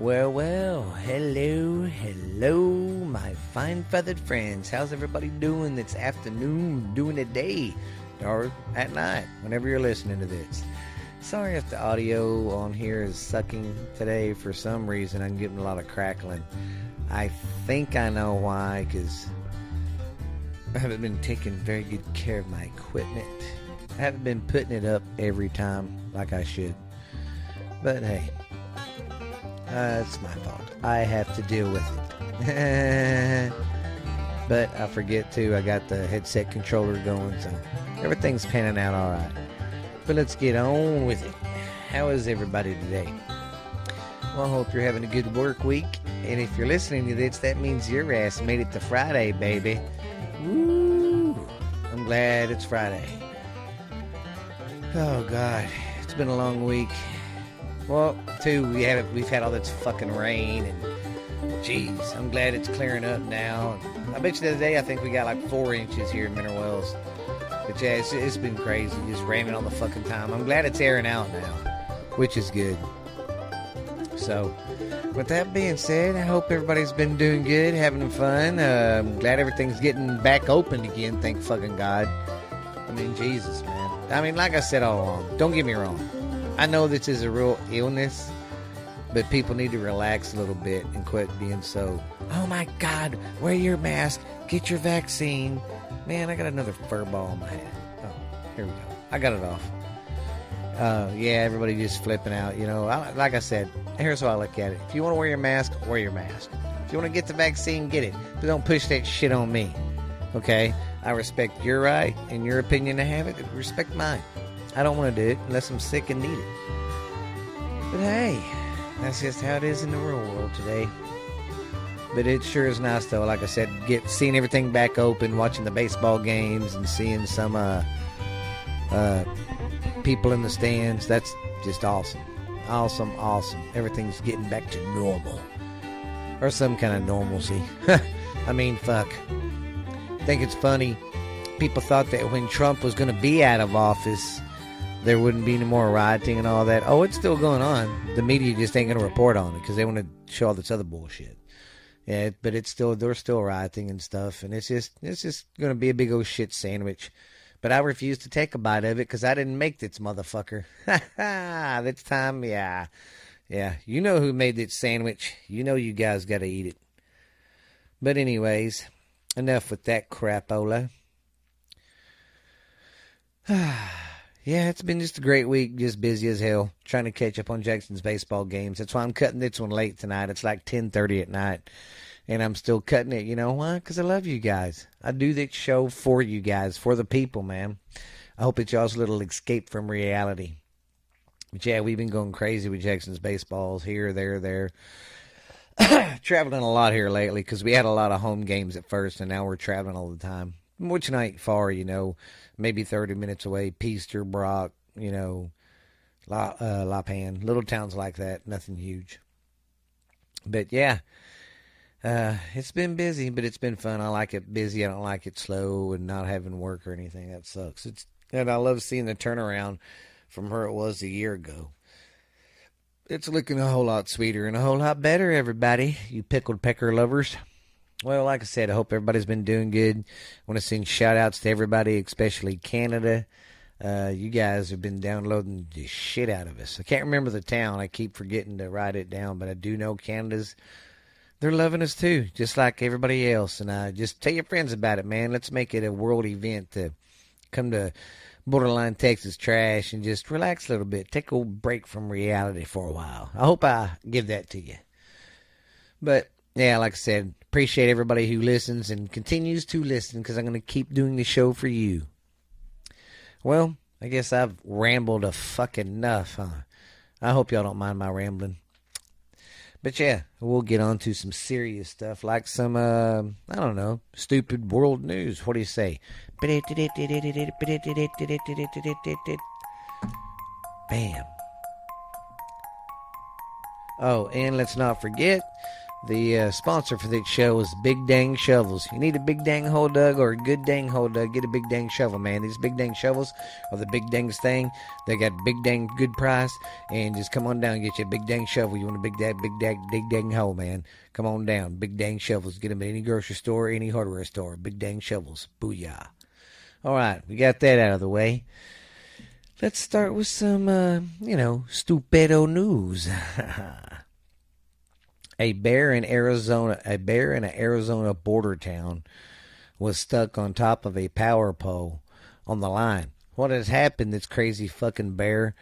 Well, well, hello, hello, my fine feathered friends. How's everybody doing this afternoon, doing the day, or at night, whenever you're listening to this? Sorry if the audio on here is sucking today for some reason. I'm getting a lot of crackling. I think I know why, because I haven't been taking very good care of my equipment. I haven't been putting it up every time like I should. But hey, uh, it's my fault. I have to deal with it. but I forget to. I got the headset controller going, so everything's panning out all right. But let's get on with it. How is everybody today? Well, I hope you're having a good work week. And if you're listening to this, that means your ass made it to Friday, baby. Woo! I'm glad it's Friday. Oh God, it's been a long week. Well, too, we have we've had all this fucking rain and jeez, I'm glad it's clearing up now. I bet you the other day I think we got like four inches here in Mineral Wells. But yeah, it's, it's been crazy, just raining all the fucking time. I'm glad it's airing out now, which is good. So, with that being said, I hope everybody's been doing good, having fun. Uh, I'm glad everything's getting back open again. Thank fucking God. I mean, Jesus, man. I mean, like I said all along, don't get me wrong. I know this is a real illness, but people need to relax a little bit and quit being so, oh my God, wear your mask, get your vaccine. Man, I got another fur ball in my head. Oh, here we go. I got it off. Uh, yeah, everybody just flipping out. You know, I, like I said, here's how I look at it. If you want to wear your mask, wear your mask. If you want to get the vaccine, get it. But don't push that shit on me. Okay? I respect your right and your opinion to have it. Respect mine. I don't want to do it unless I'm sick and need it. But hey, that's just how it is in the real world today. But it sure is nice though. Like I said, get seeing everything back open, watching the baseball games, and seeing some uh, uh, people in the stands. That's just awesome, awesome, awesome. Everything's getting back to normal, or some kind of normalcy. I mean, fuck. I think it's funny. People thought that when Trump was going to be out of office, there wouldn't be any more rioting and all that. Oh, it's still going on. The media just ain't going to report on it because they want to show all this other bullshit. Yeah, but it's still they're still rioting and stuff, and it's just it's just going to be a big old shit sandwich. But I refuse to take a bite of it because I didn't make this motherfucker. This time, yeah, yeah. You know who made this sandwich? You know you guys got to eat it. But anyways, enough with that crapola. Yeah, it's been just a great week, just busy as hell, trying to catch up on Jackson's baseball games. That's why I'm cutting this one late tonight. It's like 10:30 at night, and I'm still cutting it. You know why? Because I love you guys. I do this show for you guys, for the people, man. I hope it's y'all's little escape from reality. But yeah, we've been going crazy with Jackson's baseballs here, there, there. traveling a lot here lately because we had a lot of home games at first, and now we're traveling all the time, which night far, you know maybe 30 minutes away. Peaster, Brock, you know, La, uh, La Pan, little towns like that, nothing huge. But yeah, uh, it's been busy, but it's been fun. I like it busy. I don't like it slow and not having work or anything. That sucks. It's and I love seeing the turnaround from where it was a year ago. It's looking a whole lot sweeter and a whole lot better, everybody. You pickled pecker lovers. Well, like I said, I hope everybody's been doing good. I want to send shout outs to everybody, especially Canada. Uh, you guys have been downloading the shit out of us. I can't remember the town. I keep forgetting to write it down, but I do know Canada's. They're loving us too, just like everybody else. And uh, just tell your friends about it, man. Let's make it a world event to come to Borderline Texas Trash and just relax a little bit. Take a break from reality for a while. I hope I give that to you. But yeah, like I said, appreciate everybody who listens and continues to listen because I'm going to keep doing the show for you. Well, I guess I've rambled a fucking enough, huh? I hope y'all don't mind my rambling. But yeah, we'll get on to some serious stuff like some, uh, I don't know, stupid world news. What do you say? Bam. Oh, and let's not forget The uh, sponsor for this show is Big Dang Shovels. You need a big dang hole dug or a good dang hole dug, get a big dang shovel, man. These big dang shovels are the big dangest thing. They got big dang good price, and just come on down and get you a big dang shovel. You want a big dang, big dang, big dang hole, man. Come on down. Big dang shovels. Get them at any grocery store, any hardware store. Big dang shovels. Booyah. All right, we got that out of the way. Let's start with some, uh, you know, stupido news. a bear in Arizona, a bear in an Arizona border town was stuck on top of a power pole on the line. What has happened? This crazy fucking bear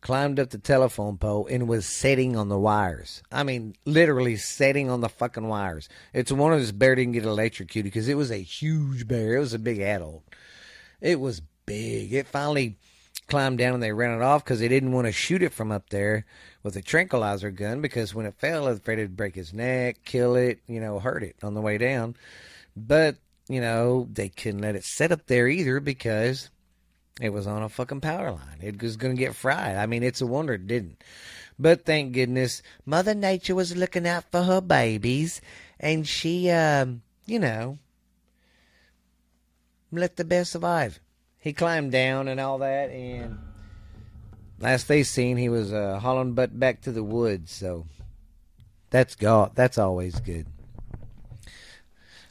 climbed up the telephone pole and was sitting on the wires. I mean, literally sitting on the fucking wires. It's one of this bear didn't get electrocuted because it was a huge bear. It was a big adult. It was big. It finally climbed down and they ran it off because they didn't want to shoot it from up there with a tranquilizer gun because when it fell, I was afraid it'd break his neck, kill it, you know, hurt it on the way down. But, you know, they couldn't let it sit up there either because it was on a fucking power line. It was going to get fried. I mean, it's a wonder it didn't. But thank goodness, Mother Nature was looking out for her babies and she, um, you know, let the bear survive. He climbed down and all that and last they seen, he was uh, hauling butt back to the woods. So that's God. That's always good.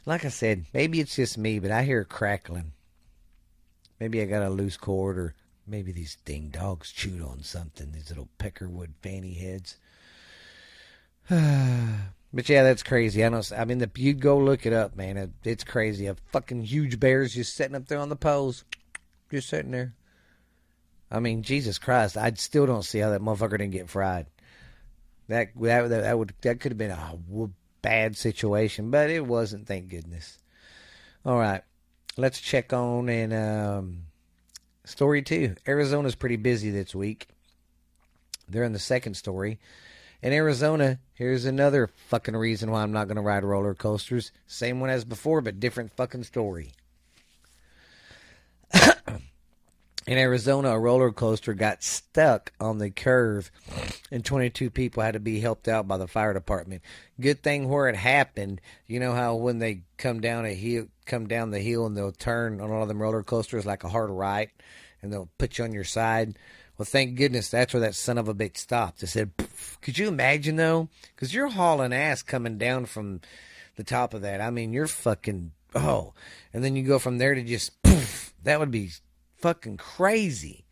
Like I said, maybe it's just me, but I hear crackling. Maybe I got a loose cord, or maybe these ding dogs chewed on something. These little peckerwood fanny heads. but yeah, that's crazy. I don't. I mean, the, you go look it up, man. It, it's crazy. A fucking huge bear's just sitting up there on the poles, just sitting there. I mean, Jesus Christ, I still don't see how that motherfucker didn't get fried. That that that would that could have been a bad situation, but it wasn't. Thank goodness. All right, let's check on and um, story two. Arizona's pretty busy this week. They're in the second story. In Arizona, here's another fucking reason why I'm not going to ride roller coasters. Same one as before, but different fucking story. In Arizona, a roller coaster got stuck on the curve, and 22 people had to be helped out by the fire department. Good thing where it happened. You know how when they come down a hill, come down the hill, and they'll turn on all of them roller coasters like a hard right, and they'll put you on your side. Well, thank goodness that's where that son of a bitch stopped. It said, "Could you imagine though? Because you're hauling ass coming down from the top of that. I mean, you're fucking oh, and then you go from there to just poof. That would be fucking crazy.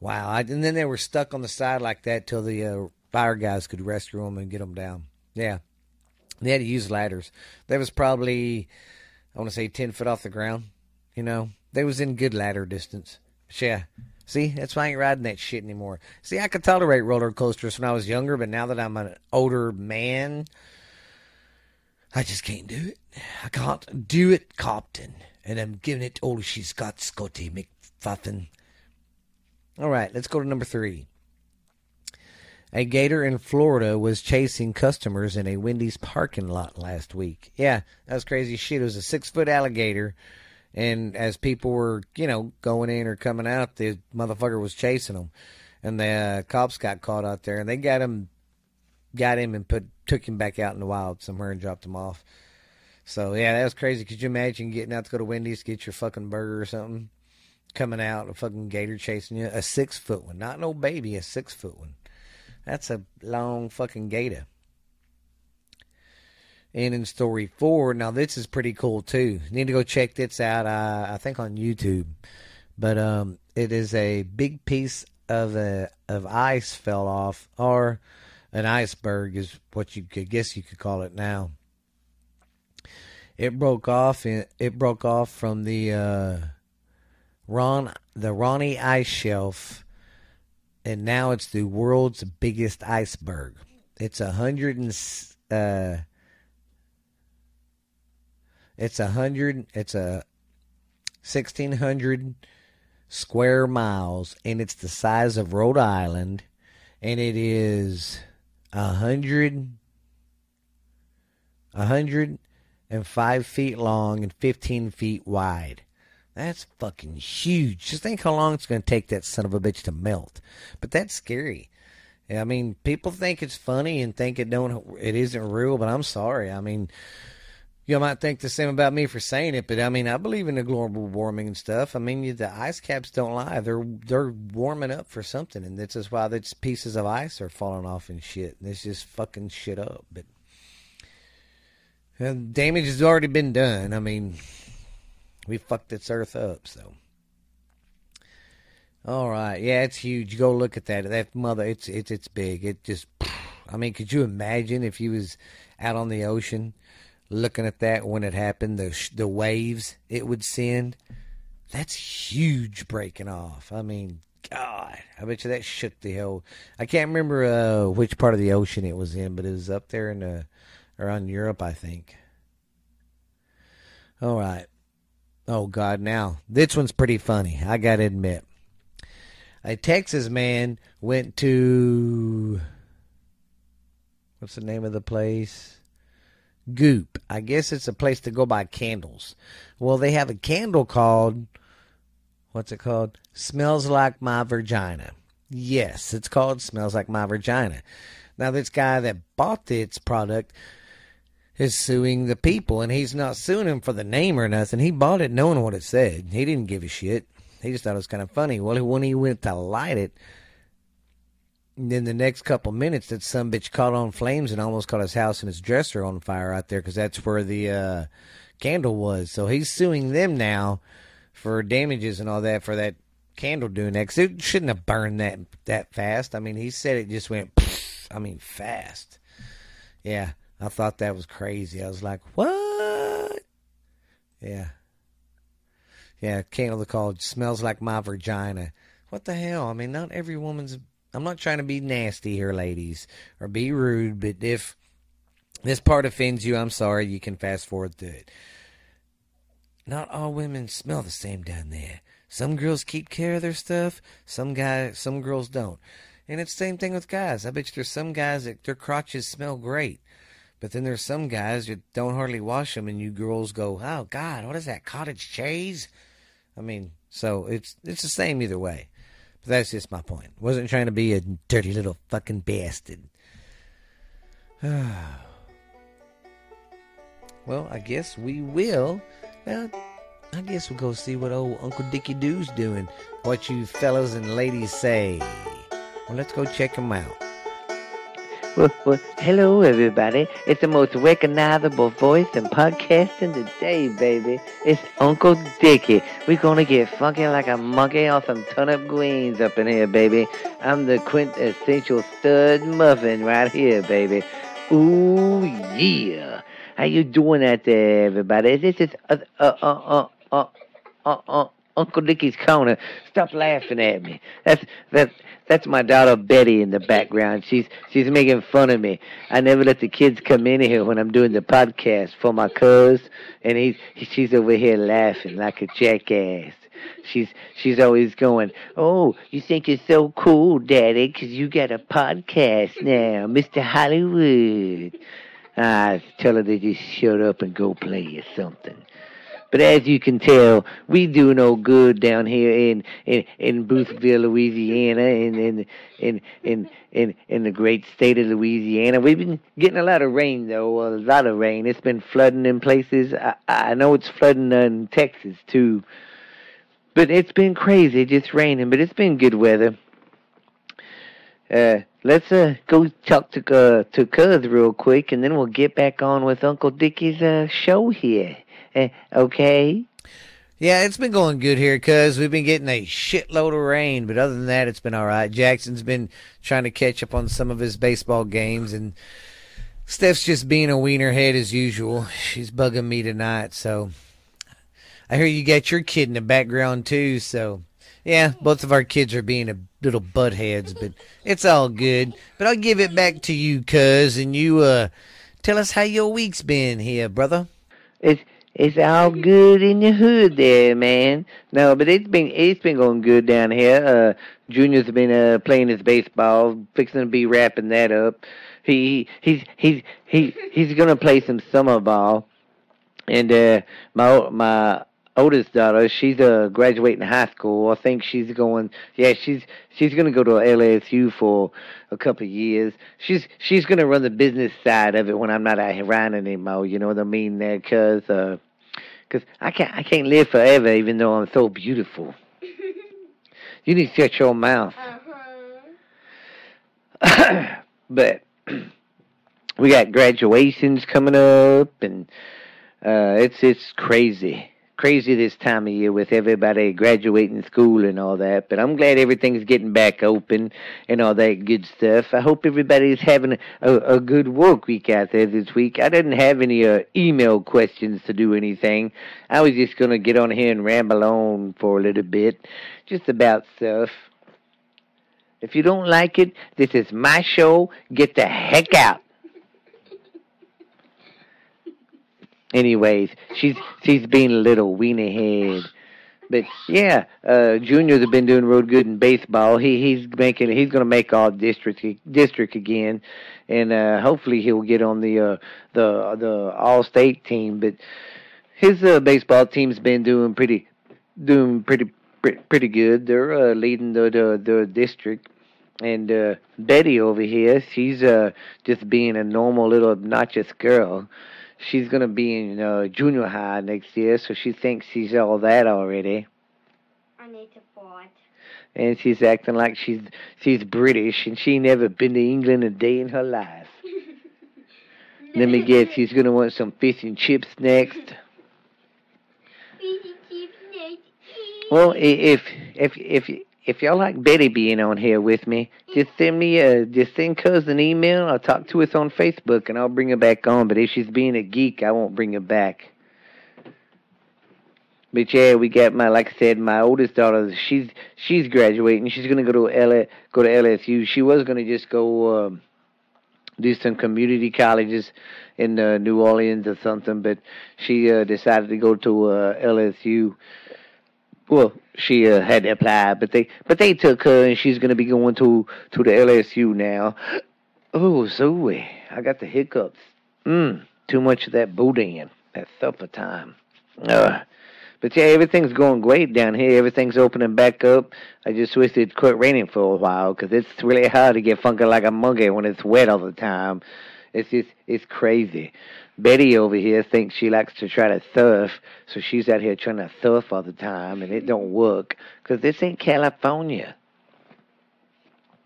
Wow. I, and then they were stuck on the side like that till the uh, fire guys could rescue them and get them down. Yeah. They had to use ladders. That was probably, I want to say, 10 foot off the ground. You know, they was in good ladder distance. Yeah. See, that's why I ain't riding that shit anymore. See, I could tolerate roller coasters when I was younger, but now that I'm an older man, I just can't do it. I can't do it, Captain. And I'm giving it all she's got, Scotty Fuffin. All right, let's go to number three. A gator in Florida was chasing customers in a Wendy's parking lot last week. Yeah, that was crazy shit. It was a six foot alligator, and as people were, you know, going in or coming out, the motherfucker was chasing them, and the uh, cops got caught out there, and they got him, got him, and put took him back out in the wild somewhere and dropped him off. So yeah, that was crazy. Could you imagine getting out to go to Wendy's get your fucking burger or something? Coming out, a fucking gator chasing you, a six foot one, not no baby, a six foot one. That's a long fucking gator. And in story four, now this is pretty cool too. You need to go check this out. Uh, I think on YouTube, but um, it is a big piece of a of ice fell off, or an iceberg is what you could guess you could call it now. It broke off. It broke off from the uh, Ron the Ronne Ice Shelf, and now it's the world's biggest iceberg. It's a hundred and uh, it's a hundred. It's a sixteen hundred square miles, and it's the size of Rhode Island, and it is a hundred, a hundred and five feet long and fifteen feet wide. That's fucking huge. Just think how long it's going to take that son of a bitch to melt. But that's scary. I mean, people think it's funny and think it don't it isn't real, but I'm sorry. I mean, you might think the same about me for saying it, but I mean, I believe in the global warming and stuff. I mean, the ice caps don't lie; they're they're warming up for something, and this is why these pieces of ice are falling off and shit. This just fucking shit up. But and damage has already been done. I mean, we fucked this earth up, so. All right, yeah, it's huge. Go look at that. That mother, it's it's it's big. It just, I mean, could you imagine if you was out on the ocean? looking at that when it happened, the the waves it would send. That's huge breaking off. I mean, God, I bet you that shook the whole. I can't remember uh, which part of the ocean it was in, but it was up there in the around Europe, I think. All right. Oh God, now this one's pretty funny. I gotta admit. A Texas man went to what's the name of the place? Goop. I guess it's a place to go buy candles. Well, they have a candle called, what's it called? Smells Like My Vagina. Yes, it's called Smells Like My Vagina. Now, this guy that bought this product is suing the people, and he's not suing them for the name or nothing. He bought it knowing what it said. He didn't give a shit. He just thought it was kind of funny. Well, when he went to light it, then the next couple minutes, that some bitch caught on flames and almost caught his house and his dresser on fire out there because that's where the uh, candle was. So he's suing them now for damages and all that for that candle doing that. Cause it shouldn't have burned that that fast. I mean, he said it just went. I mean, fast. Yeah, I thought that was crazy. I was like, what? Yeah. Yeah, candle called smells like my vagina. What the hell? I mean, not every woman's I'm not trying to be nasty here, ladies, or be rude, but if this part offends you, I'm sorry. You can fast forward through it. Not all women smell the same down there. Some girls keep care of their stuff. Some guys, some girls don't. And it's the same thing with guys. I bet you there's some guys that their crotches smell great. But then there's some guys that don't hardly wash them, and you girls go, "Oh God, what is that cottage cheese?" I mean, so it's it's the same either way. But that's just my point. Wasn't trying to be a dirty little fucking bastard. well, I guess we will. Well, I guess we'll go see what old Uncle Dickie Doo's doing. What you fellas and ladies say. Well, let's go check him out. Hello, everybody. It's the most recognizable voice in podcasting today, baby. It's Uncle Dickie. We're gonna get funky like a monkey on some turnip greens up in here, baby. I'm the quintessential stud muffin right here, baby. Ooh, yeah. How you doing out there, everybody? This is uh, uh, uh, uh, uh, uh, Uncle Dickie's corner. Stop laughing at me. That's that. That's my daughter Betty in the background. She's she's making fun of me. I never let the kids come in here when I'm doing the podcast for my cuz, and he's she's over here laughing like a jackass. She's she's always going, "Oh, you think you're so cool, Daddy, 'cause you got a podcast now, Mr. Hollywood." I tell her to just shut up and go play or something. But as you can tell, we do no good down here in in, in Boothville, Louisiana, in in in in in in the great state of Louisiana. We've been getting a lot of rain though, a lot of rain. It's been flooding in places. I, I know it's flooding in Texas too. But it's been crazy, just raining. But it's been good weather. Uh, let's uh, go talk to uh, to Cuz real quick, and then we'll get back on with Uncle Dickie's uh, show here. Eh, okay. Yeah, it's been going good here because we've been getting a shitload of rain, but other than that, it's been all right. Jackson's been trying to catch up on some of his baseball games, and Steph's just being a wiener head as usual. She's bugging me tonight, so I hear you got your kid in the background too. So yeah, both of our kids are being a little butt heads, but it's all good. But I'll give it back to you, cuz, and you uh tell us how your week's been here, brother. It's it's all good in the hood there, man. No, but it's been it's been going good down here. Uh Junior's been uh playing his baseball, fixing to be wrapping that up. He he's he's he he's gonna play some summer ball. And uh my my oldest daughter, she's uh, graduating high school. I think she's going. Yeah, she's she's going to go to LSU for a couple of years. She's she's going to run the business side of it when I'm not around anymore. You know what I mean? There, cause uh, cause I can't I can't live forever, even though I'm so beautiful. you need to shut your mouth. Uh-huh. but we got graduations coming up, and uh, it's it's crazy, crazy this time of year with everybody graduating school and all that. But I'm glad everything's getting back open and all that good stuff. I hope everybody's having a, a good work week out there this week. I didn't have any uh, email questions to do anything. I was just gonna get on here and ramble on for a little bit, just about stuff. If you don't like it, this is my show. Get the heck out. Anyways, she's she's being a little weenie head. But yeah, uh Junior's have been doing real good in baseball. He he's making he's gonna make all district district again and uh hopefully he'll get on the uh the the all state team. But his uh, baseball team's been doing pretty doing pretty pretty, pretty good. They're uh, leading the, the the district and uh Betty over here, she's uh just being a normal little obnoxious girl she's gonna be in uh, junior high next year, so she thinks she's all that already. I need to fart. And she's acting like she's she's British and she never been to England a day in her life. Let me guess, she's gonna want some fish and chips next. Fishy chips next. Well, if if if if y'all like Betty being on here with me, just send me a just send cuz an email. I'll talk to us on Facebook and I'll bring her back on. But if she's being a geek, I won't bring her back. But yeah, we got my like I said, my oldest daughter. She's she's graduating. She's gonna go to L go to LSU. She was gonna just go um, do some community colleges in uh, New Orleans or something, but she uh, decided to go to uh, LSU. Well, she uh, had to apply, but they but they took her, and she's gonna be going to to the LSU now. Oh, Zoe, I got the hiccups. Mm, too much of that boudin, that supper time. Uh, but yeah, everything's going great down here. Everything's opening back up. I just wish it'd quit raining for a while, 'cause it's really hard to get funky like a monkey when it's wet all the time. It's just it's crazy. Betty over here thinks she likes to try to surf, so she's out here trying to surf all the time, and it don't work because this ain't California.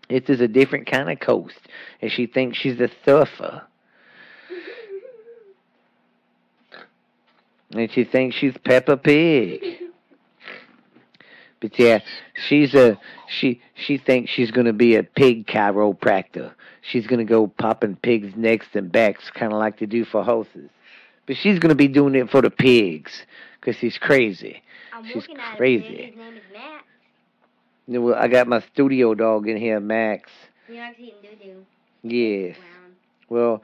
This is a different kind of coast, and she thinks she's a surfer, and she thinks she's Peppa Pig. But yeah, she's a she she thinks she's gonna be a pig chiropractor. She's gonna go popping pigs' necks and backs, kind of like they do for horses. But she's gonna be doing it for the pigs, 'cause she's crazy. I'm She's crazy. His name. His name is Matt. You know, I got my studio dog in here, Max. He likes eating. Yes. Brown. Well,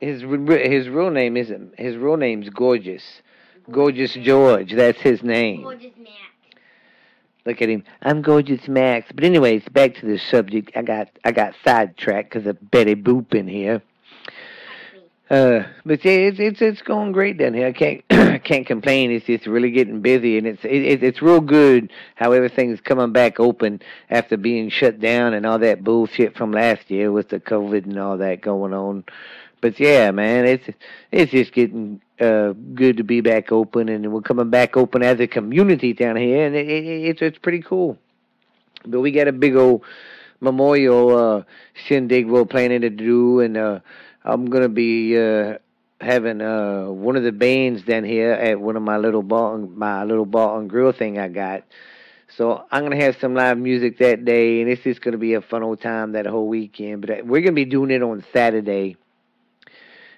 his his real name isn't his real name's Gorgeous. Gorgeous George. That's his name. Gorgeous Matt. Look at him. I'm gorgeous Max. But anyways, back to the subject. I got I got sidetracked because of Betty Boop in here. Uh, but yeah, it's it's it's going great down here. I can't I can't complain. It's just really getting busy, and it's it, it, it's real good how everything's coming back open after being shut down and all that bullshit from last year with the COVID and all that going on. But yeah, man, it's it's just getting uh good to be back open, and we're coming back open as a community down here, and it, it, it's it's pretty cool. But we got a big old memorial uh shindig we're planning to do, and uh I'm gonna be uh having uh one of the bands down here at one of my little bar my little bar and grill thing I got. So I'm gonna have some live music that day, and it's just gonna be a fun old time that whole weekend. But uh, we're gonna be doing it on Saturday,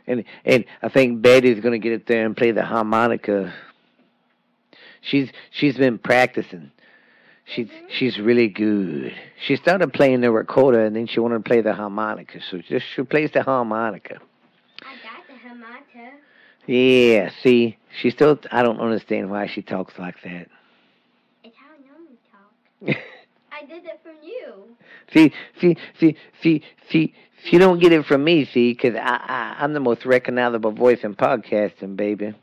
and and I think Betty's gonna get up there and play the harmonica. She's she's been practicing. She's mm-hmm. she's really good. She started playing the recorder, and then she wanted to play the harmonica. So just she plays the harmonica. I got the hamata. Yeah, see, she still. I don't understand why she talks like that. It's how I normally talk. I did it from you. see, see, see, see, see. She don't get it from me, see, 'cause I, I I'm the most recognizable voice in podcasting, baby.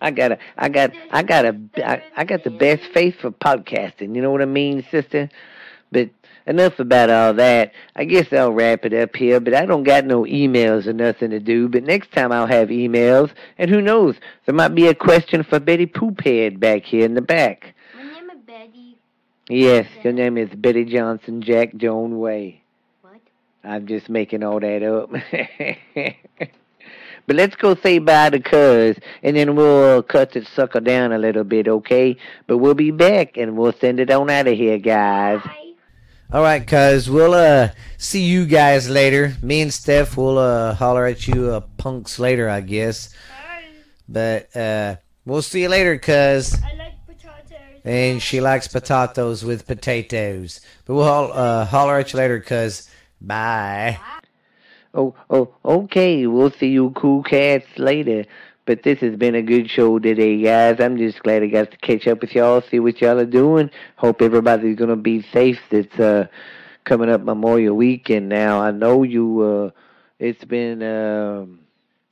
I got a, I got, I got a, I, I got the best face for podcasting. You know what I mean, sister? But enough about all that. I guess I'll wrap it up here. But I don't got no emails or nothing to do. But next time I'll have emails, and who knows, there might be a question for Betty Poophead back here in the back. My name is Betty. Yes, your name is Betty Johnson Jack Joan Way. What? I'm just making all that up. but let's go say bye to Cuz, and then we'll cut the sucker down a little bit, okay? But we'll be back, and we'll send it on out of here, guys. Bye. All right, cuz we'll uh see you guys later. Me and Steph will uh holler at you uh, punks later, I guess. Bye. But uh we'll see you later, cuz. I like potatoes. And she likes potatoes with potatoes. But we'll uh, holler at you later, cuz. Bye. Oh, oh, okay. We'll see you cool cats later. But this has been a good show today, guys. I'm just glad I got to catch up with y'all, see what y'all are doing. Hope everybody's gonna be safe. It's uh coming up Memorial Weekend now. I know you. uh It's been. um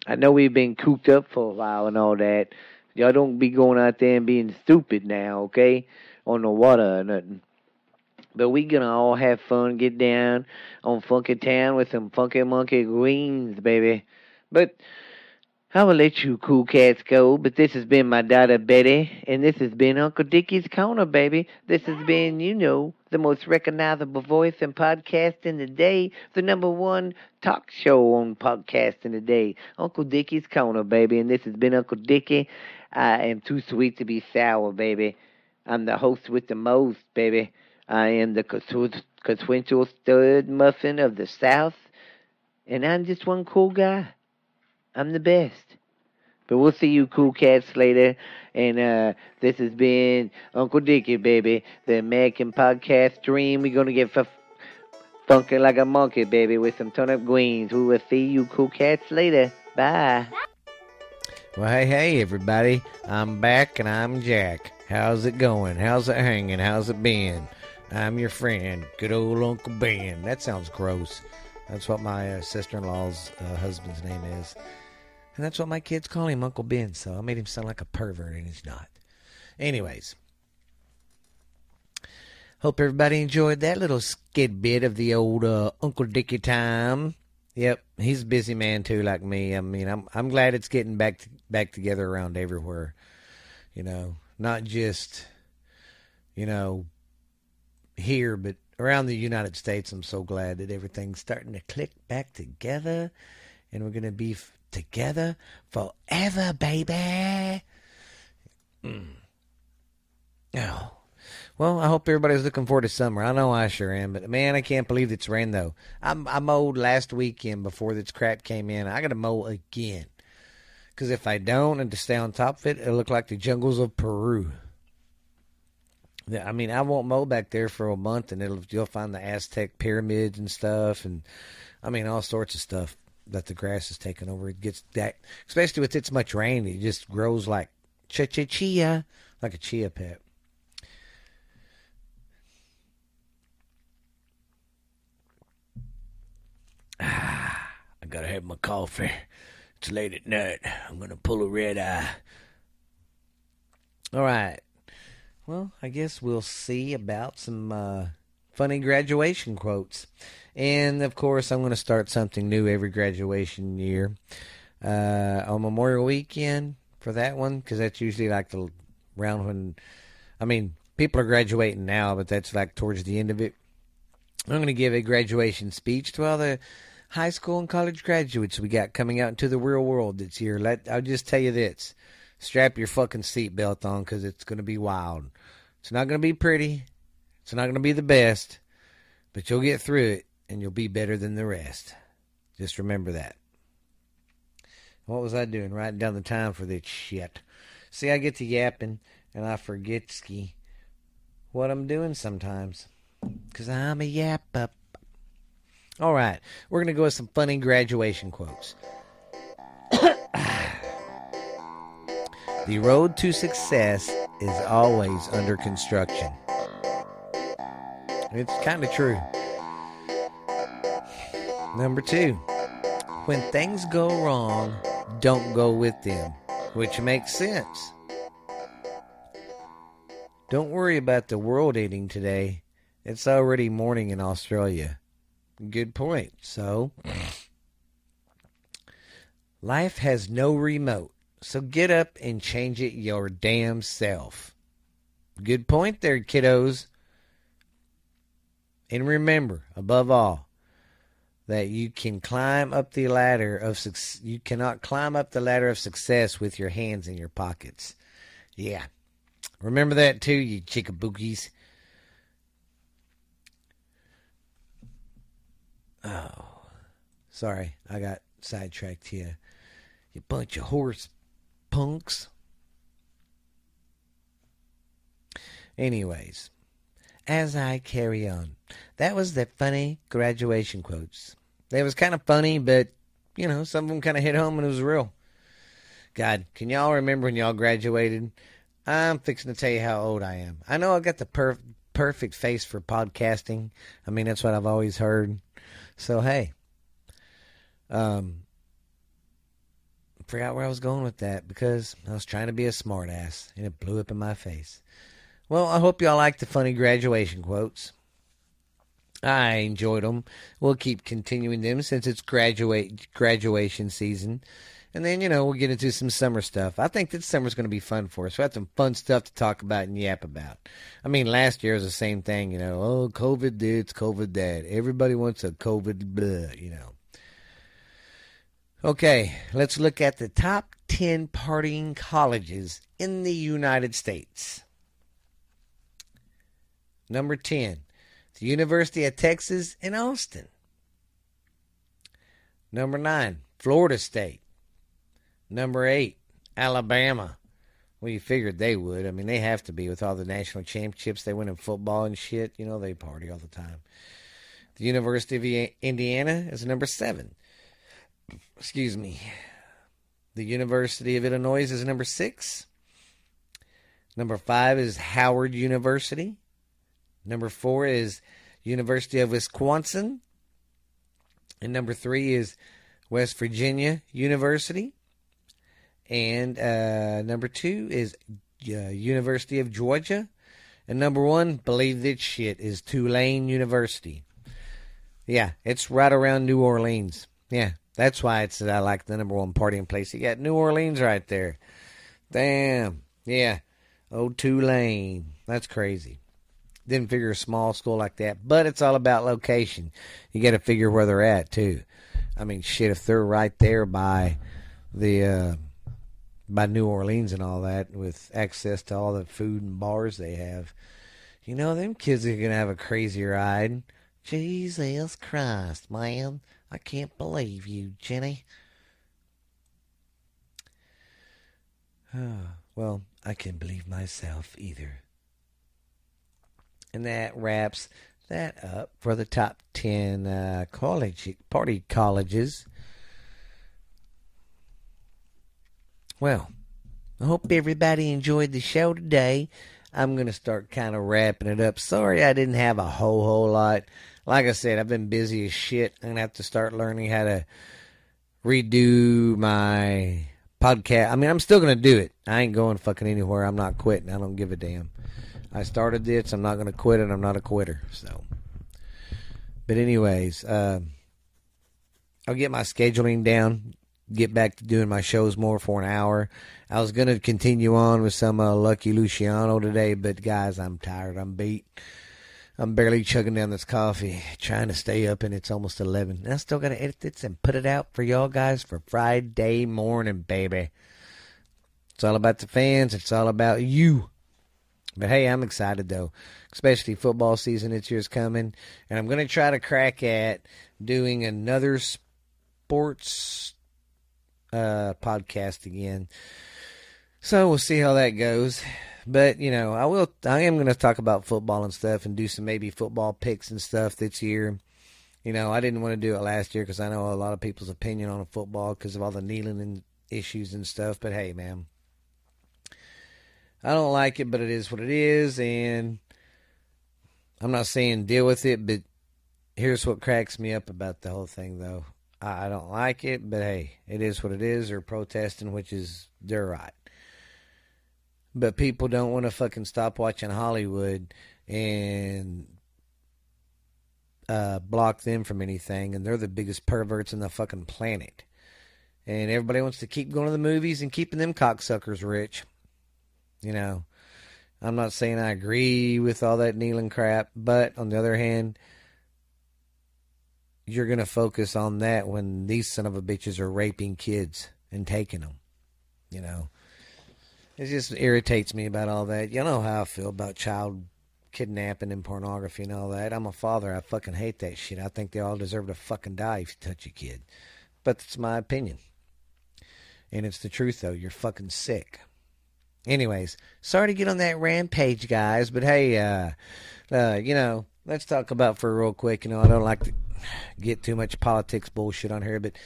I know we've been cooped up for a while and all that. Y'all don't be going out there and being stupid now, okay? On the water or nothing. But we gonna all have fun, get down on Funky Town with some Funky Monkey Greens, baby. But I will let you cool cats go. But this has been my daughter Betty, and this has been Uncle Dickie's Corner, baby. This has been, you know, the most recognizable voice in podcasting today, the number one talk show on podcasting today, Uncle Dickie's Corner, baby. And this has been Uncle Dickie. I am too sweet to be sour, baby. I'm the host with the most, baby. I am the consequential stud muffin of the South, and I'm just one cool guy. I'm the best. But we'll see you cool cats later. And uh, this has been Uncle Dickie, baby, the American podcast dream. We're gonna get f- funky like a monkey, baby, with some turnip greens. We will see you cool cats later. Bye. Well, hey, hey, everybody. I'm back and I'm Jack. How's it going? How's it hanging? How's it been? I'm your friend, good old Uncle Ben. That sounds gross. That's what my uh, sister in law's uh, husband's name is. And that's what my kids call him, Uncle Ben. So I made him sound like a pervert, and he's not. Anyways, hope everybody enjoyed that little skid bit of the old uh, Uncle Dickie time. Yep, he's a busy man too, like me. I mean, I'm I'm glad it's getting back to, back together around everywhere. You know, not just you know here, but around the United States. I'm so glad that everything's starting to click back together, and we're gonna be f- together forever, baby. Mm. Oh. Well, I hope everybody's looking forward to summer. I know I sure am, but man, I can't believe it's rain though. I'm I mowed last weekend before this crap came in. I got to mow again, because if I don't and to stay on top of it, it'll look like the jungles of Peru. I mean, I won't mow back there for a month, and it'll you'll find the Aztec pyramids and stuff, and I mean all sorts of stuff that the grass is taking over. It gets that, especially with its much rain, it just grows like cha cha chia, like a chia pet. Ah, I gotta have my coffee. It's late at night. I'm gonna pull a red eye. All right. Well, I guess we'll see about some uh, funny graduation quotes. And of course, I'm going to start something new every graduation year. Uh, on Memorial Weekend for that one, because that's usually like the round when, I mean, people are graduating now, but that's like towards the end of it. I'm going to give a graduation speech to all the high school and college graduates we got coming out into the real world this year. Let I'll just tell you this: strap your fucking seatbelt on because it's going to be wild. It's not going to be pretty. It's not going to be the best, but you'll get through it and you'll be better than the rest. Just remember that. What was I doing? Writing down the time for this shit. See, I get to yapping and I forget ski what I'm doing sometimes. Because I'm a yap up. All right, we're going to go with some funny graduation quotes. The road to success is always under construction. It's kind of true. Number two, when things go wrong, don't go with them. which makes sense. Don't worry about the world ending today. It's already morning in Australia. Good point. So, life has no remote. So get up and change it your damn self. Good point there, kiddos. And remember, above all, that you can climb up the ladder of success. You cannot climb up the ladder of success with your hands in your pockets. Yeah. Remember that too, you chickabookies. Oh, sorry, I got sidetracked here. You bunch of horse punks. Anyways, as I carry on, that was the funny graduation quotes. They was kind of funny, but you know, some of them kind of hit home and it was real. God, can y'all remember when y'all graduated? I'm fixing to tell you how old I am. I know I got the per- perfect face for podcasting. I mean, that's what I've always heard. So hey, um, forgot where I was going with that because I was trying to be a smartass and it blew up in my face. Well, I hope y'all like the funny graduation quotes. I enjoyed them. We'll keep continuing them since it's graduate graduation season. And then, you know, we'll get into some summer stuff. I think this summer's going to be fun for us. we have some fun stuff to talk about and yap about. I mean, last year was the same thing, you know. Oh, COVID this, COVID that. Everybody wants a COVID blah, you know. Okay, let's look at the top 10 partying colleges in the United States. Number 10, the University of Texas in Austin. Number 9, Florida State. Number 8, Alabama. Well, you figured they would. I mean, they have to be with all the national championships they win in football and shit. You know, they party all the time. The University of Indiana is number 7. Excuse me. The University of Illinois is number 6. Number 5 is Howard University. Number four is University of Wisconsin. And number three is West Virginia University. And uh, number two is uh, University of Georgia. And number one, believe this shit, is Tulane University. Yeah, it's right around New Orleans. Yeah, that's why it's that I like the number one partying place. You got New Orleans right there. Damn. Yeah. Oh, Tulane. That's crazy. Didn't figure a small school like that, but it's all about location. You got to figure where they're at too. I mean, shit, if they're right there by the uh, by New Orleans and all that, with access to all the food and bars they have, you know, them kids are gonna have a crazy ride. Jesus Christ, man, I can't believe you, Jenny. well, I can't believe myself either. And that wraps that up for the top 10 uh, college party colleges. Well, I hope everybody enjoyed the show today. I'm going to start kind of wrapping it up. Sorry I didn't have a whole whole lot. Like I said, I've been busy as shit. I'm to have to start learning how to redo my podcast. I mean, I'm still to do it. I ain't going fucking anywhere. I'm not quitting. I don't give a damn. I started this. I'm not to quit it. I'm not a quitter. So, but anyways, uh, I'll get my scheduling down. Get back to doing my shows more for an hour. I was to continue on with some uh, Lucky Luciano today, but guys, I'm tired. I'm beat. I'm barely chugging down this coffee, trying to stay up, and it's almost 11. And I still got to edit this and put it out for y'all guys for Friday morning, baby. It's all about the fans. It's all about you. But hey, I'm excited though, especially football season this year's coming, and I'm going to try to crack at doing another sports uh, podcast again. So we'll see how that goes. But you know, I will. I am going to talk about football and stuff, and do some maybe football picks and stuff this year. You know, I didn't want to do it last year because I know a lot of people's opinion on football because of all the kneeling and issues and stuff. But hey, man, I don't like it, but it is what it is, and I'm not saying deal with it, but here's what cracks me up about the whole thing, though. I don't like it, but hey, it is what it is. They're protesting, which is their right. But people don't want to fucking stop watching Hollywood and uh, block them from anything, and they're the biggest perverts in the fucking planet. And everybody wants to keep going to the movies and keeping them cocksuckers rich. You know, I'm not saying I agree with all that kneeling crap, but on the other hand, you're going to focus on that when these son of a bitches are raping kids and taking them. You know, it just irritates me about all that. You know how I feel about child kidnapping and pornography and all that. I'm a father. I fucking hate that shit. I think they all deserve to fucking die if you touch a kid. But it's my opinion. And it's the truth, though. You're fucking sick. Anyways, sorry to get on that rampage, guys, but hey, uh, uh, you know, let's talk about for real quick. You know, I don't like to get too much politics bullshit on here, but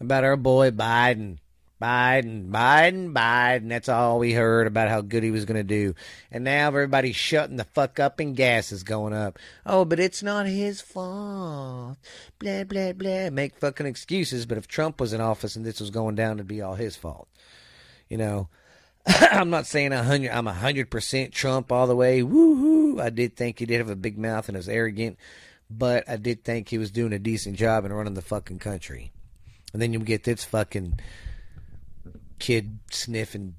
about our boy Biden. Biden, Biden, Biden. That's all we heard about how good he was going to do. And now everybody's shutting the fuck up and gas is going up. Oh, but it's not his fault. Blah, blah, blah. Make fucking excuses. But if Trump was in office and this was going down, it'd be all his fault. You know, I'm not saying a hundred. I'm a hundred percent Trump all the way. Woohoo! I did think he did have a big mouth and was arrogant, but I did think he was doing a decent job in running the fucking country. And then you get this fucking kid sniffing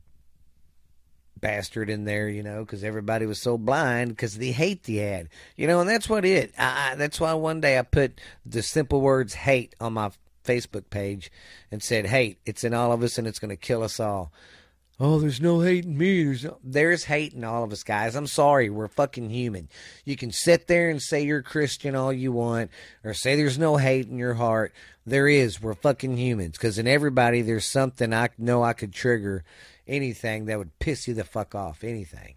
bastard in there, you know, because everybody was so blind because the hate the ad, you know, and that's what it. I, that's why one day I put the simple words "hate" on my Facebook page and said, "Hate, it's in all of us and it's going to kill us all." Oh, there's no hate in me. There's no... there's hate in all of us, guys. I'm sorry, we're fucking human. You can sit there and say you're Christian all you want, or say there's no hate in your heart. There is. We're fucking humans. Because in everybody, there's something I know I could trigger anything that would piss you the fuck off. Anything.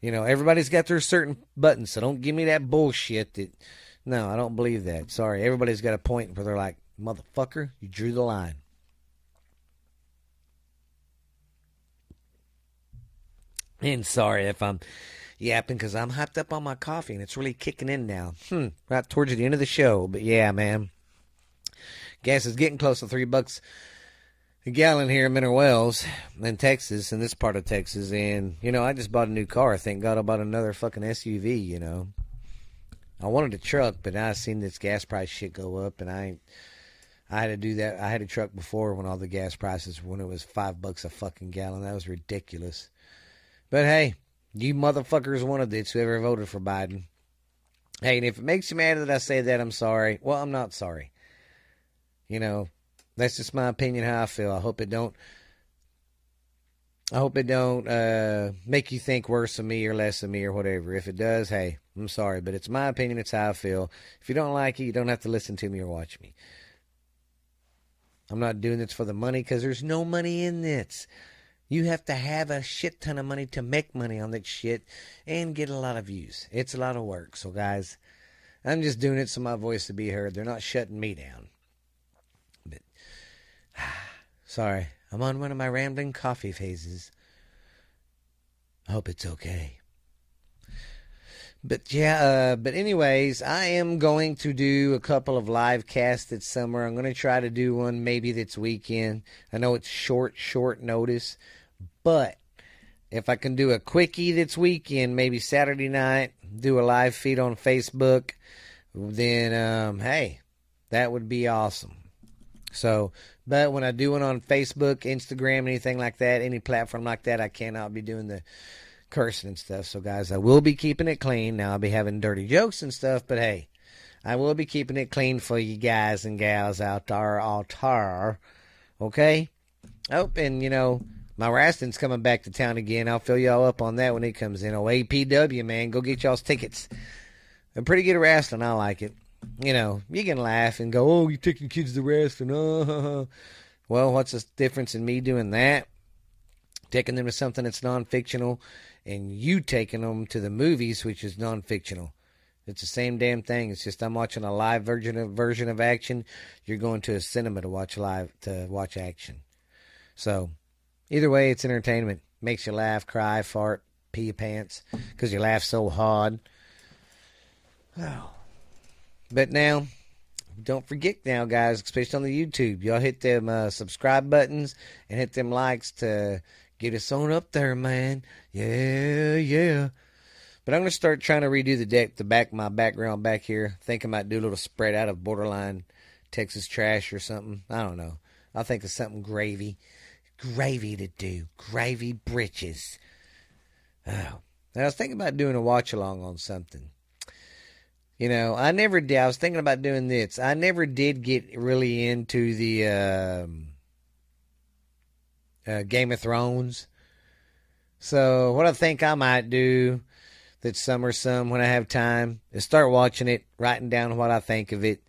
You know, everybody's got their certain buttons, so don't give me that bullshit that. No, I don't believe that. Sorry. Everybody's got a point where they're like, motherfucker, you drew the line. And sorry if I'm yapping because I'm hyped up on my coffee and it's really kicking in now. Hmm, right towards the end of the show. But yeah, man. Gas is getting close to three bucks a gallon here in Mineral Wells in Texas, in this part of Texas. And, you know, I just bought a new car. Thank God I bought another fucking SUV, you know. I wanted a truck, but I've seen this gas price shit go up and I I had to do that. I had a truck before when all the gas prices when it was five bucks a fucking gallon. That was ridiculous. But hey, you motherfuckers wanted this, whoever voted for Biden. Hey, and if it makes you mad that I say that, I'm sorry. Well, I'm not sorry. You know, that's just my opinion how I feel. I hope it don't I hope it don't uh, make you think worse of me or less of me or whatever. If it does, hey, I'm sorry, but it's my opinion. It's how I feel. If you don't like it, you don't have to listen to me or watch me. I'm not doing this for the money because there's no money in this. You have to have a shit ton of money to make money on that shit and get a lot of views. It's a lot of work. So, guys, I'm just doing it so my voice to be heard. They're not shutting me down. But, sorry, I'm on one of my rambling coffee phases. I hope it's okay. But yeah, uh, but anyways, I am going to do a couple of live casts this summer. I'm going to try to do one maybe this weekend. I know it's short, short notice, but if I can do a quickie this weekend, maybe Saturday night, do a live feed on Facebook, then um, hey, that would be awesome. So, but when I do it on Facebook, Instagram, anything like that, any platform like that, I cannot be doing the cursing and stuff. So, guys, I will be keeping it clean. Now, I'll be having dirty jokes and stuff, but hey, I will be keeping it clean for you guys and gals out there, out there. Okay? Oh, and you know, my Raston's coming back to town again. I'll fill y'all up on that when it comes in. Oh, APW, man, go get y'all's tickets. A pretty good wrestling. I like it. You know, you can laugh and go, oh, you're taking kids to wrestling. Oh. Well, what's the difference in me doing that? Taking them to something that's non fictional and you taking them to the movies, which is non fictional. It's the same damn thing. It's just I'm watching a live version of version of action. You're going to a cinema to watch live to watch action. So either way, it's entertainment. Makes you laugh, cry, fart, pee your pants because you laugh so hard. Oh. But now, don't forget now, guys, especially on the YouTube, y'all hit them uh, subscribe buttons and hit them likes to get us on up there, man. Yeah, yeah. But I'm gonna start trying to redo the deck, the back, my background back here. Think I might do a little spread out of borderline Texas trash or something. I don't know. I'll think of something gravy, gravy to do, gravy britches. Oh, I was thinking about doing a watch along on something. You know, I never did. I was thinking about doing this. I never did get really into the um, uh, Game of Thrones. So what I think I might do that summer some when I have time is start watching it, writing down what I think of it,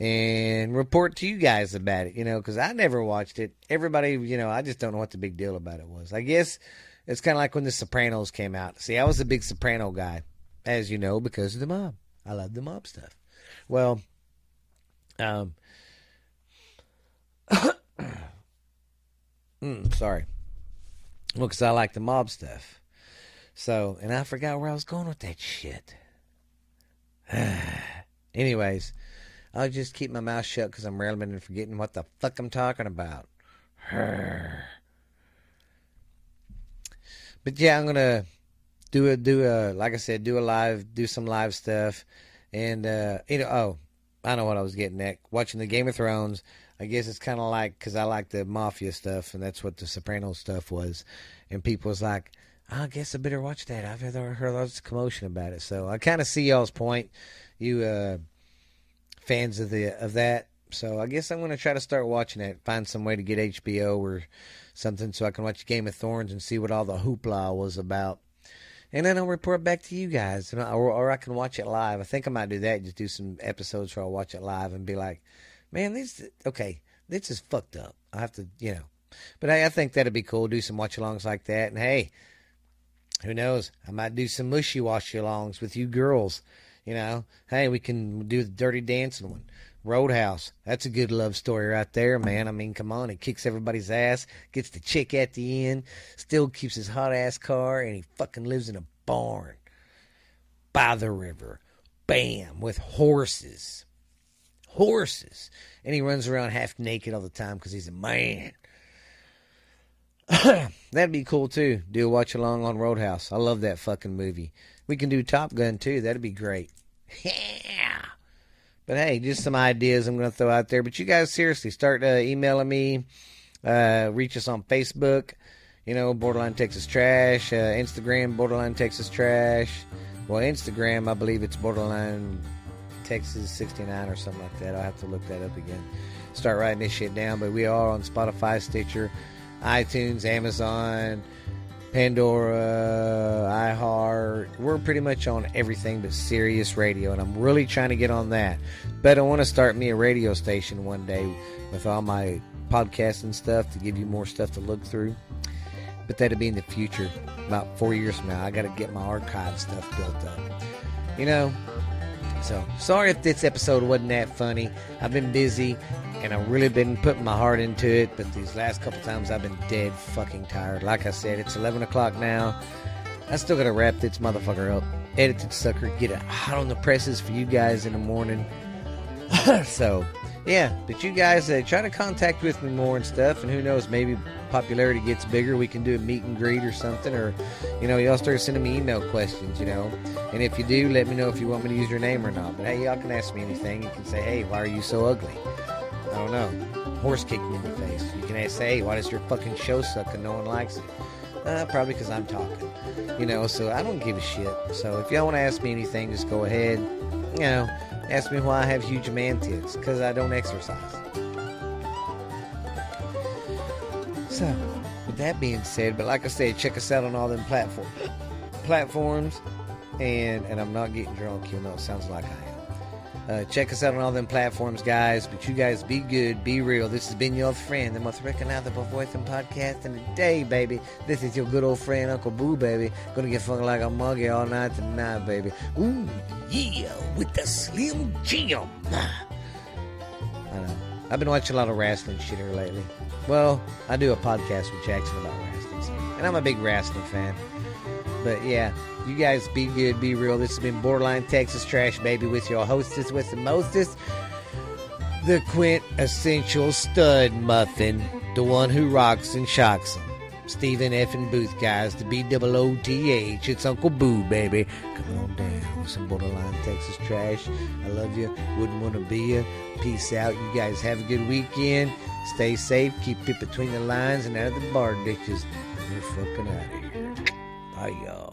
and report to you guys about it. You know, because I never watched it. Everybody, you know, I just don't know what the big deal about it was. I guess it's kind of like when The Sopranos came out. See, I was a big Soprano guy, as you know, because of the mob. I love the mob stuff. Well, um, mm, sorry. Well, because I like the mob stuff. So, and I forgot where I was going with that shit. Anyways, I'll just keep my mouth shut because I'm rambling and forgetting what the fuck I'm talking about. but yeah, I'm gonna do a do a like I said, do a live, do some live stuff, and uh, you know, oh, I know what I was getting at. Watching the Game of Thrones, I guess it's kind of like because I like the mafia stuff, and that's what the Sopranos stuff was, and people was like, I guess I better watch that. I've heard, heard lots of commotion about it, so I kind of see y'all's point, you uh, fans of the of that. So I guess I'm going to try to start watching it. Find some way to get HBO or something so I can watch Game of Thrones and see what all the hoopla was about. And then I'll report back to you guys, or, or I can watch it live. I think I might do that. Just do some episodes where I'll watch it live and be like, "Man, this okay, this is fucked up." I have to, you know. But I think that'd be cool. Do some watch-alongs like that, and hey, who knows? I might do some mushy watch-alongs with you girls. You know, hey, we can do the Dirty Dancing one. Roadhouse. That's a good love story right there, man. I mean, come on. He kicks everybody's ass, gets the chick at the end, still keeps his hot ass car, and he fucking lives in a barn by the river. Bam, with horses. Horses. And he runs around half naked all the time because he's a man. That'd be cool too. Do a watch along on Roadhouse. I love that fucking movie. We can do Top Gun too. That'd be great. Yeah. But hey, just some ideas I'm going to throw out there. But you guys, seriously, start uh, emailing me. Uh, reach us on Facebook. You know, Borderline Texas Trash. Uh, Instagram, Borderline Texas Trash. Well, Instagram, I believe it's Borderline Texas 69 or something like that. I'll have to look that up again. Start writing this shit down. But we are on Spotify, Stitcher, iTunes, Amazon. Pandora, iHeart. We're pretty much on everything but Sirius Radio, and I'm really trying to get on that. But I want to start me a radio station one day with all my podcasts and stuff to give you more stuff to look through. But that'll be in the future, about four years from now. I got to get my archive stuff built up. You know, so sorry if this episode wasn't that funny. I've been busy and I've really been putting my heart into it, but these last couple times I've been dead fucking tired. Like I said, it's 11 o'clock now. I still gotta wrap this motherfucker up, edit it, sucker, get it hot on the presses for you guys in the morning. so, yeah, but you guys uh, try to contact with me more and stuff, and who knows, maybe popularity gets bigger, we can do a meet and greet or something, or you know, y'all start sending me email questions, you know. And if you do, let me know if you want me to use your name or not. But hey, y'all can ask me anything. You can say, hey, why are you so ugly? I don't know. Horse kicked me in the face. You can ask, hey, why does your fucking show suck and no one likes it? Uh, probably because I'm talking. You know, so I don't give a shit. So if y'all want to ask me anything, just go ahead. You know, ask me why I have huge man tits. Because I don't exercise. So, with that being said, but like I said, check us out on all them platform platforms. And and I'm not getting drunk, you know it sounds like I am. Uh, check us out on all them platforms, guys. But you guys be good, be real. This has been your friend, the most recognizable voice in podcasting today, baby. This is your good old friend, Uncle Boo, baby. Gonna get fucking like a muggy all night tonight, baby. Ooh, yeah, with the Slim Jim. I know. I've been watching a lot of wrestling shit here lately. Well, I do a podcast with Jackson about wrestling, and I'm a big wrestling fan. But yeah, you guys be good, be real. This has been Borderline Texas Trash Baby with your hostess with the mostest. the quintessential stud muffin, the one who rocks and shocks them. Stephen F. and Booth, guys, the B double O T H. It's Uncle Boo, baby. Come on down with some borderline Texas trash. I love you. Wouldn't want to be you. Peace out. You guys have a good weekend. Stay safe. Keep it between the lines and out of the bar ditches. We're fucking out of here. Bye, y'all.